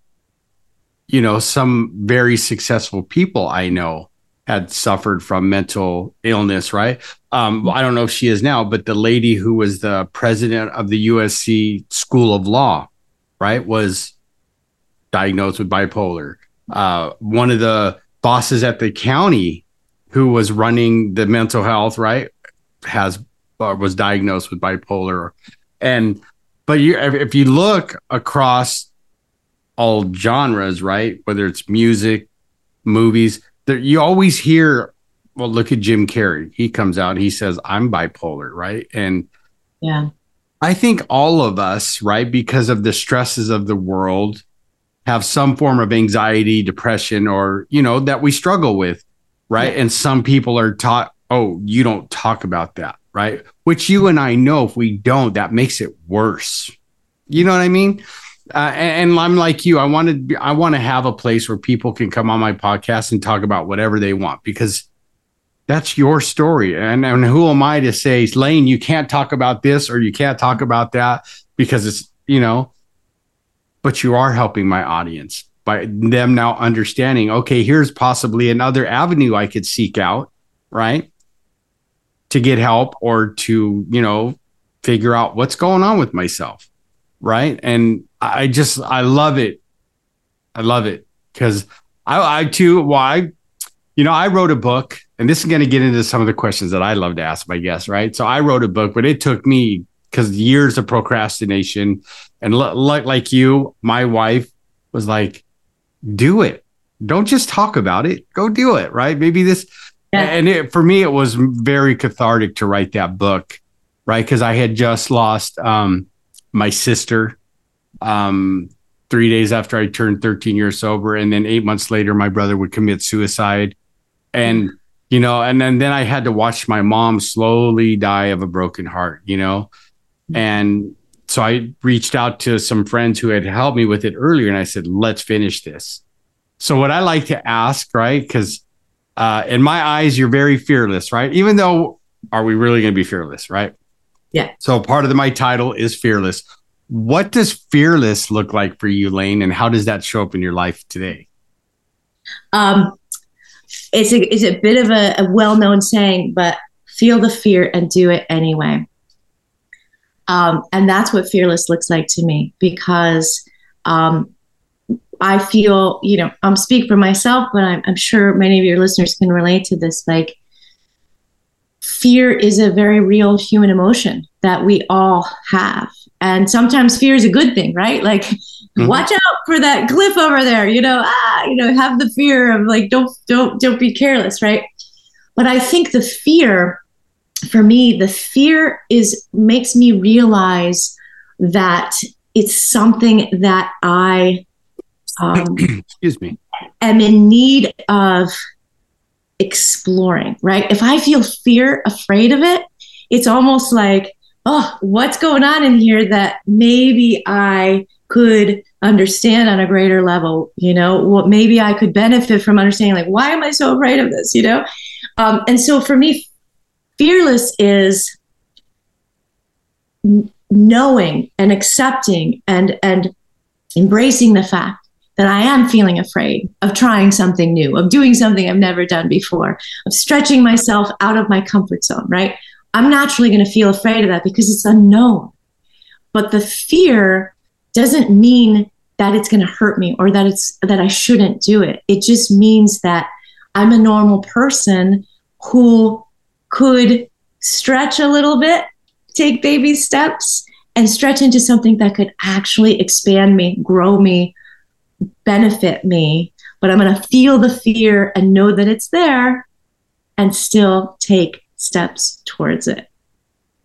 Speaker 3: you know, some very successful people I know had suffered from mental illness, right? Um, I don't know if she is now, but the lady who was the president of the USC School of Law, right, was diagnosed with bipolar. Uh, one of the bosses at the county who was running the mental health, right, has uh, was diagnosed with bipolar. And but you, if, if you look across all genres, right, whether it's music, movies, there, you always hear. Well, look at Jim Carrey. He comes out and he says, "I'm bipolar," right, and
Speaker 1: yeah
Speaker 3: I think all of us, right, because of the stresses of the world, have some form of anxiety, depression, or, you know, that we struggle with, right?
Speaker 1: Yeah.
Speaker 3: And some people are taught, oh, you don't talk about that, right? Which you and I know if we don't, that makes it worse. You know what I mean? Uh, and, and I'm like you. I want to. Be, I want to have a place where people can come on my podcast and talk about whatever they want because that's your story. And and who am I to say, Lane, you can't talk about this or you can't talk about that because it's you know. But you are helping my audience by them now understanding. Okay, here's possibly another avenue I could seek out, right, to get help or to you know figure out what's going on with myself right? And i just i love it. I love it because i i too well you know i wrote a book and this is going to get into some of the questions that i love to ask my guests right? So i wrote a book but it took me because years of procrastination. And li- like like you my wife was like do it. Don't just talk about it. Go do it right? Maybe this
Speaker 1: Yeah.
Speaker 3: and it, for me it was very cathartic to write that book right? Because i had just lost um my sister um three days after i turned 13 years sober. And then eight months later my brother would commit suicide. And you know and then then i had to watch my mom slowly die of a broken heart you know and so i reached out to some friends who had helped me with it earlier and i said let's finish this. So what i like to ask right because uh, in my eyes you're very fearless right? Even though are we really going to be fearless right?
Speaker 1: Yeah.
Speaker 3: so part of the, my title is fearless. What does fearless look like for you lane and how does that show up in your life today?
Speaker 1: Um, it's a it's a bit of a, a well known saying, but feel the fear and do it anyway. Um, and that's what fearless looks like to me because um, I feel, you know, I'm speak for myself, but I'm, I'm sure many of your listeners can relate to this. Like, fear is a very real human emotion that we all have. And sometimes fear is a good thing, right? Like,
Speaker 3: Mhm.
Speaker 1: watch out for that cliff over there, you know, ah, you know, have the fear of like, don't, don't, don't be careless, right? But I think the fear, for me, the fear is makes me realize that it's something that I um,
Speaker 3: excuse me
Speaker 1: am in need of exploring, right? If I feel fear, afraid of it, it's almost like, oh, what's going on in here that maybe I could understand on a greater level, you know, what maybe I could benefit from understanding, like, why am I so afraid of this, you know? Um, and so for me, fearless is knowing and accepting and and embracing the fact that I am feeling afraid of trying something new, of doing something I've never done before, of stretching myself out of my comfort zone, right? I'm naturally going to feel afraid of that because it's unknown. But the fear doesn't mean that it's going to hurt me or that it's that I shouldn't do it. It just means that I'm a normal person who could stretch a little bit, take baby steps and stretch into something that could actually expand me, grow me, benefit me. But I'm going to feel the fear and know that it's there and still take steps towards it.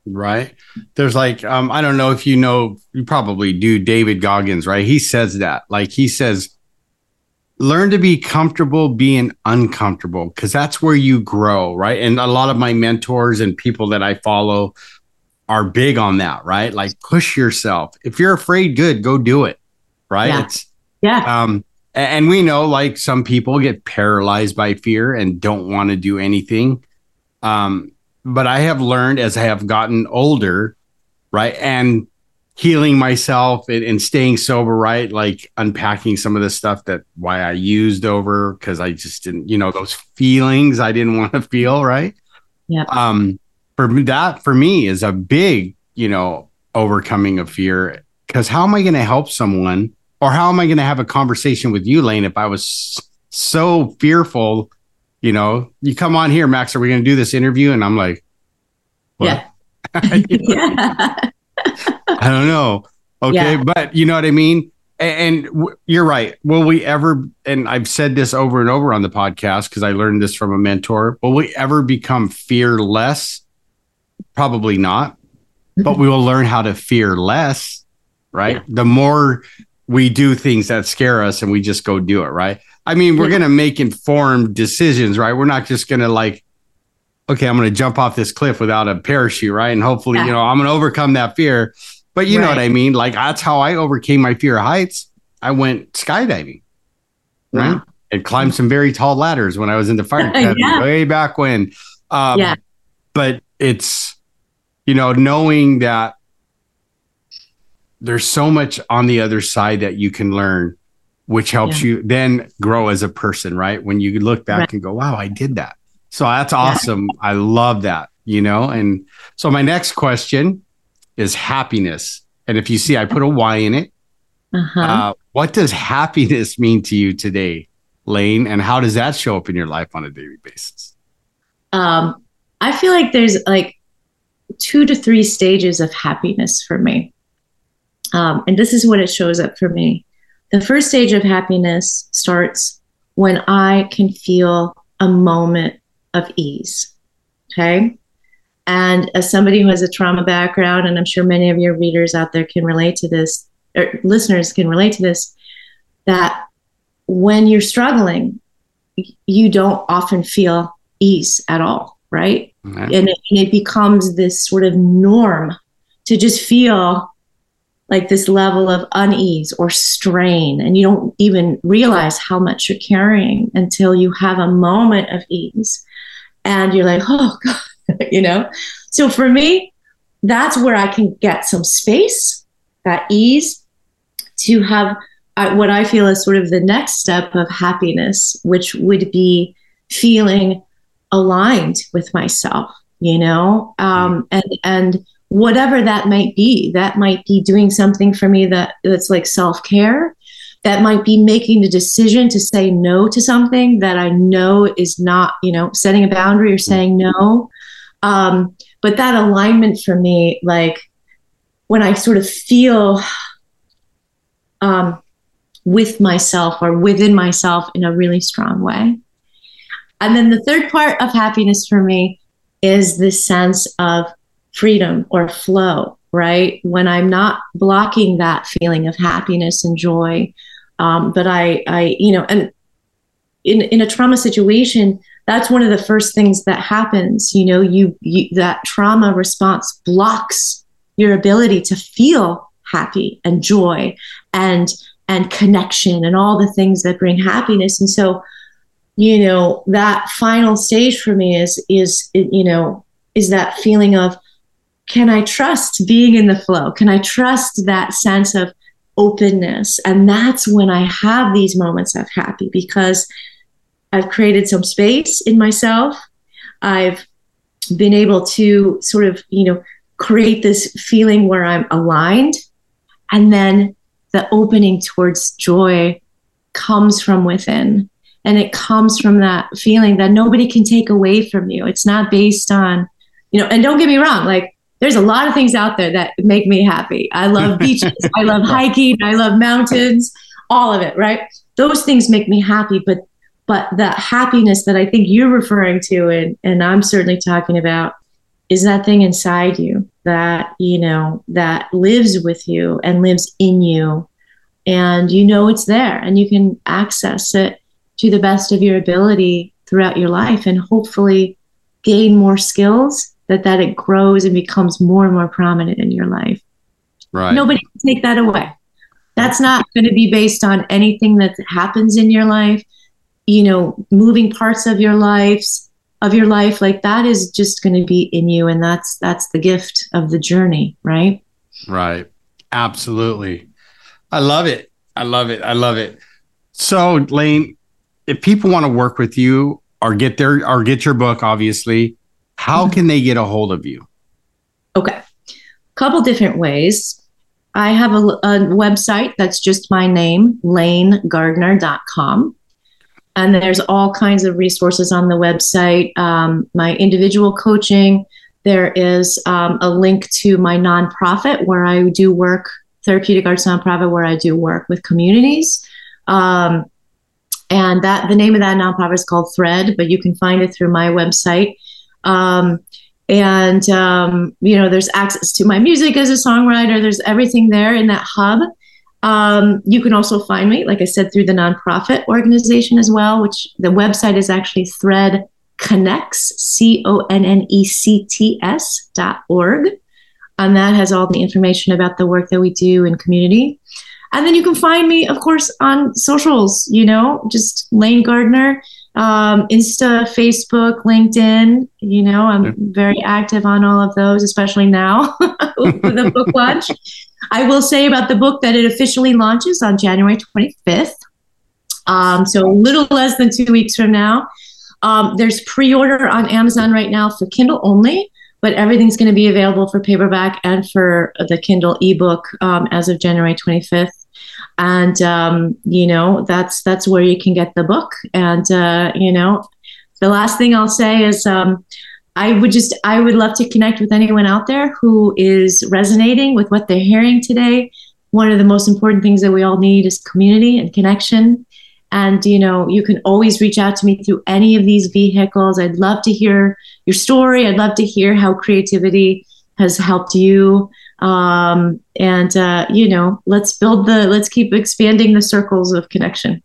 Speaker 3: Right. There's like, um, I don't know if you know, you probably do, David Goggins, right? He says that. Like, he says, learn to be comfortable being uncomfortable because that's where you grow. Right. And a lot of my mentors and people that I follow are big on that, right? Like, push yourself. If you're afraid, good, go do it. Right.
Speaker 1: Yeah.
Speaker 3: It's,
Speaker 1: yeah.
Speaker 3: Um, and we know like some people get paralyzed by fear and don't want to do anything. Um, but I have learned as I have gotten older, right, and healing myself and, and staying sober, right, like unpacking some of the stuff that why I used over because I just didn't, you know, those feelings I didn't want to feel, right.
Speaker 1: Yeah.
Speaker 3: Um, for that, for me, is a big, you know, overcoming of fear. Because how am I going to help someone, or how am I going to have a conversation with you, Lane, if I was so fearful you know, you come on here, Max, are we going to do this interview? And I'm like,
Speaker 1: what?
Speaker 3: yeah. I don't know. Okay. Yeah. But you know what I mean? And, and w- you're right. Will we ever, and I've said this over and over on the podcast because I learned this from a mentor, will we ever become fearless? Probably not. But we will learn how to fear less, right? Yeah. The more we do things that scare us and we just go do it, right? I mean, we're yeah. going to make informed decisions, right? We're not just going to like, okay, I'm going to jump off this cliff without a parachute, right? And hopefully, yeah. you know, I'm going to overcome that fear. But you right. know what I mean? Like, that's how I overcame my fear of heights. I went skydiving, right? Wow. And climbed some very tall ladders when I was in the fire academy yeah. way back when. Um, yeah. But it's, you know, knowing that there's so much on the other side that you can learn which helps yeah. you then grow as a person, right? When you look back right. and go, wow, I did that. So that's awesome. Yeah. I love that, you know? And so my next question is happiness. And if you see, I put a Y in it. Uh-huh. Uh, what does happiness mean to you today, Lane? And how does that show up in your life on a daily basis?
Speaker 1: Um, I feel like there's like two to three stages of happiness for me. Um, and this is what it shows up for me. The first stage of happiness starts when I can feel a moment of ease. Okay. And as somebody who has a trauma background, and I'm sure many of your readers out there can relate to this, or listeners can relate to this, that when you're struggling, you don't often feel ease at all, right? mm-hmm. And, it, and it becomes this sort of norm to just feel like this level of unease or strain and you don't even realize how much you're carrying until you have a moment of ease and you're like oh god you know so for me that's where i can get some space that ease to have uh, what i feel is sort of the next step of happiness which would be feeling aligned with myself you know um, and and whatever that might be. That might be doing something for me that that's like self care. That might be making the decision to say no to something that I know is not, you know, setting a boundary or saying no. Um, but that alignment for me, like when I sort of feel um, with myself or within myself in a really strong way. And then the third part of happiness for me is this sense of freedom or flow, right? When I'm not blocking that feeling of happiness and joy. Um, but I, I, you know, and in, in a trauma situation, that's one of the first things that happens. You know, you, you that trauma response blocks your ability to feel happy and joy and and connection and all the things that bring happiness. And so, you know, that final stage for me is is you know is that feeling of can I trust being in the flow? Can I trust that sense of openness? And that's when I have these moments of happy because I've created some space in myself. I've been able to sort of, you know, create this feeling where I'm aligned. And then the opening towards joy comes from within. And it comes from that feeling that nobody can take away from you. It's not based on, you know, and don't get me wrong, like there's a lot of things out there that make me happy. I love beaches, I love hiking, I love mountains, all of it, right? Those things make me happy, but but that happiness that I think you're referring to and and I'm certainly talking about is that thing inside you that, you know, that lives with you and lives in you and you know it's there and you can access it to the best of your ability throughout your life and hopefully gain more skills that that it grows and becomes more and more prominent in your life.
Speaker 3: Right.
Speaker 1: Nobody can take that away. That's not going to be based on anything that happens in your life, you know, moving parts of your lives of your life like that is just going to be in you and that's that's the gift of the journey, right?
Speaker 3: Right. Absolutely. I love it. I love it. I love it. So, Lane, if people want to work with you or get their or get your book obviously, how mm-hmm. can they get a hold of you?
Speaker 1: Okay. Couple different ways. I have a, a website that's just my name, lanegardner.com. And there's all kinds of resources on the website. Um, my individual coaching, there is um, a link to my nonprofit where I do work, therapeutic arts nonprofit, where I do work with communities. Um, and that the name of that nonprofit is called Thread, but you can find it through my website. Um, and um, you know, there's access to my music as a songwriter. There's everything there in that hub. Um, you can also find me, like I said, through the nonprofit organization as well, which the website is actually Thread Connects, C O N N E C T S dot org. And that has all the information about the work that we do in community. And then you can find me, of course, on socials, you know, just Lane Gardner um, Insta, Facebook, LinkedIn. You know, I'm very active on all of those, especially now with the book launch. I will say about the book that it officially launches on January 25th. Um, so a little less than two weeks from now. Um, there's pre-order on Amazon right now for Kindle only, but everything's going to be available for paperback and for the Kindle ebook um, as of January 25th and um, you know that's that's where you can get the book and uh, you know the last thing i'll say is um, i would just i would love to connect with anyone out there who is resonating with what they're hearing today. One of the most important things that we all need is community and connection. And you know you can always reach out to me through any of these vehicles. I'd love to hear your story. I'd love to hear how creativity has helped you. Um, and uh, you know let's build the let's keep expanding the circles of connection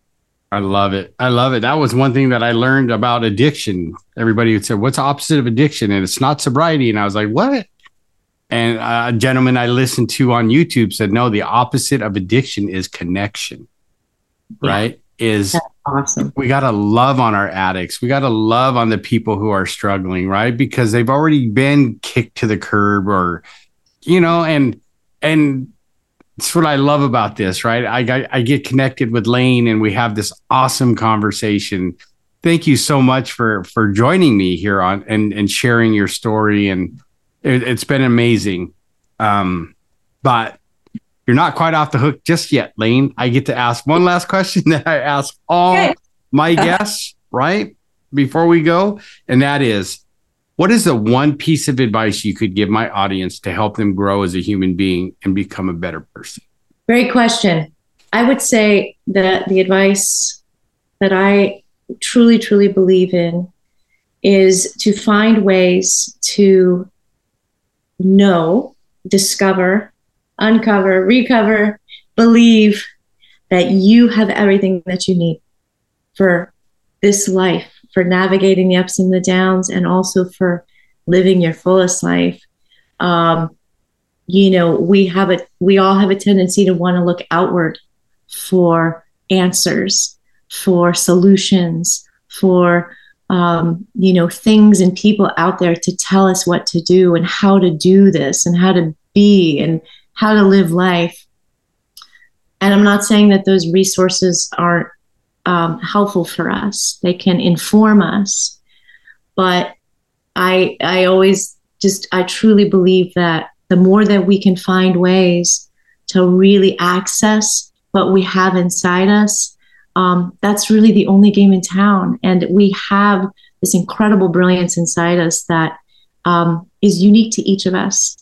Speaker 3: i love it. I love it. That was one thing that i learned about addiction. Everybody would say what's the opposite of addiction? And it's not sobriety. And i was like what? And uh, a gentleman i listened to on youtube said no the opposite of addiction is connection. Yeah. right? Is
Speaker 1: That's awesome.
Speaker 3: we got to love on our addicts. We got to love on the people who are struggling right? Because they've already been kicked to the curb or you know, and and it's what I love about this, right? I, I get connected with Lane and we have this awesome conversation. Thank you so much for for joining me here on and and sharing your story and it, has been amazing. Um, but you're not quite off the hook just yet, Lane. I get to ask one last question that I ask all okay. my guests, right? Before we go, and that is what is the one piece of advice you could give my audience to help them grow as a human being and become a better person?
Speaker 1: Great question. I would say that the advice that I truly, truly believe in is to find ways to know, discover, uncover, recover, believe that you have everything that you need for this life, for navigating the ups and the downs, and also for living your fullest life. Um, you know, we have a we all have a tendency to want to look outward for answers, for solutions, for um, you know things and people out there to tell us what to do and how to do this and how to be and how to live life. And I'm not saying that those resources aren't um, helpful for us; they can inform us. But I I always just I truly believe that the more that we can find ways to really access what we have inside us, um, that's really the only game in town. And we have this incredible brilliance inside us that um, is unique to each of us.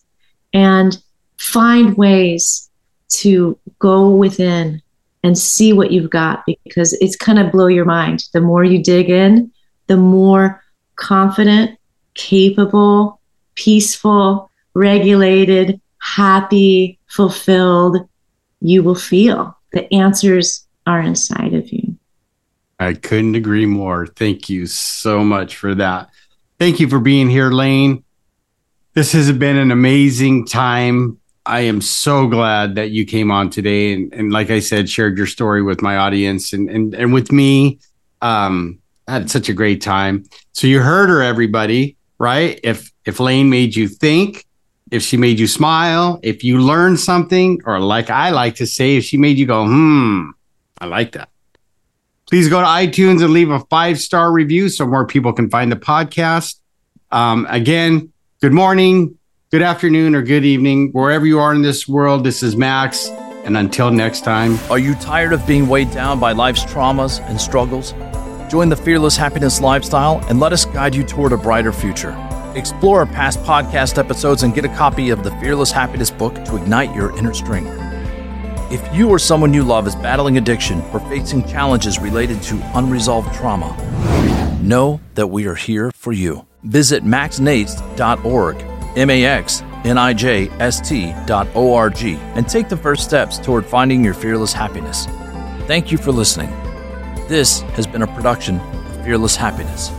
Speaker 1: And find ways to go within and see what you've got because it's kind of blow your mind. The more you dig in, the more confident, capable, peaceful, regulated, happy, fulfilled you will feel. The answers are inside of you.
Speaker 3: I couldn't agree more. Thank you so much for that. Thank you for being here, Lane. This has been an amazing time. I am so glad that you came on today and, and like I said, shared your story with my audience and and, and with me. Um, I had such a great time. So you heard her, everybody, right? If if Lane made you think, if she made you smile, if you learned something, or like I like to say, if she made you go, hmm, I like that. Please go to iTunes and leave a five star review so more people can find the podcast. Um, again, good morning, good afternoon, or good evening, wherever you are in this world. This is Max. And until next time,
Speaker 2: are you tired of being weighed down by life's traumas and struggles? Join the Fearless Happiness lifestyle and let us guide you toward a brighter future. Explore past podcast episodes and get a copy of the Fearless Happiness book to ignite your inner strength. If you or someone you love is battling addiction or facing challenges related to unresolved trauma, know that we are here for you. Visit maxnijst.org, and take the first steps toward finding your fearless happiness. Thank you for listening. This has been a production of Fearless Happiness.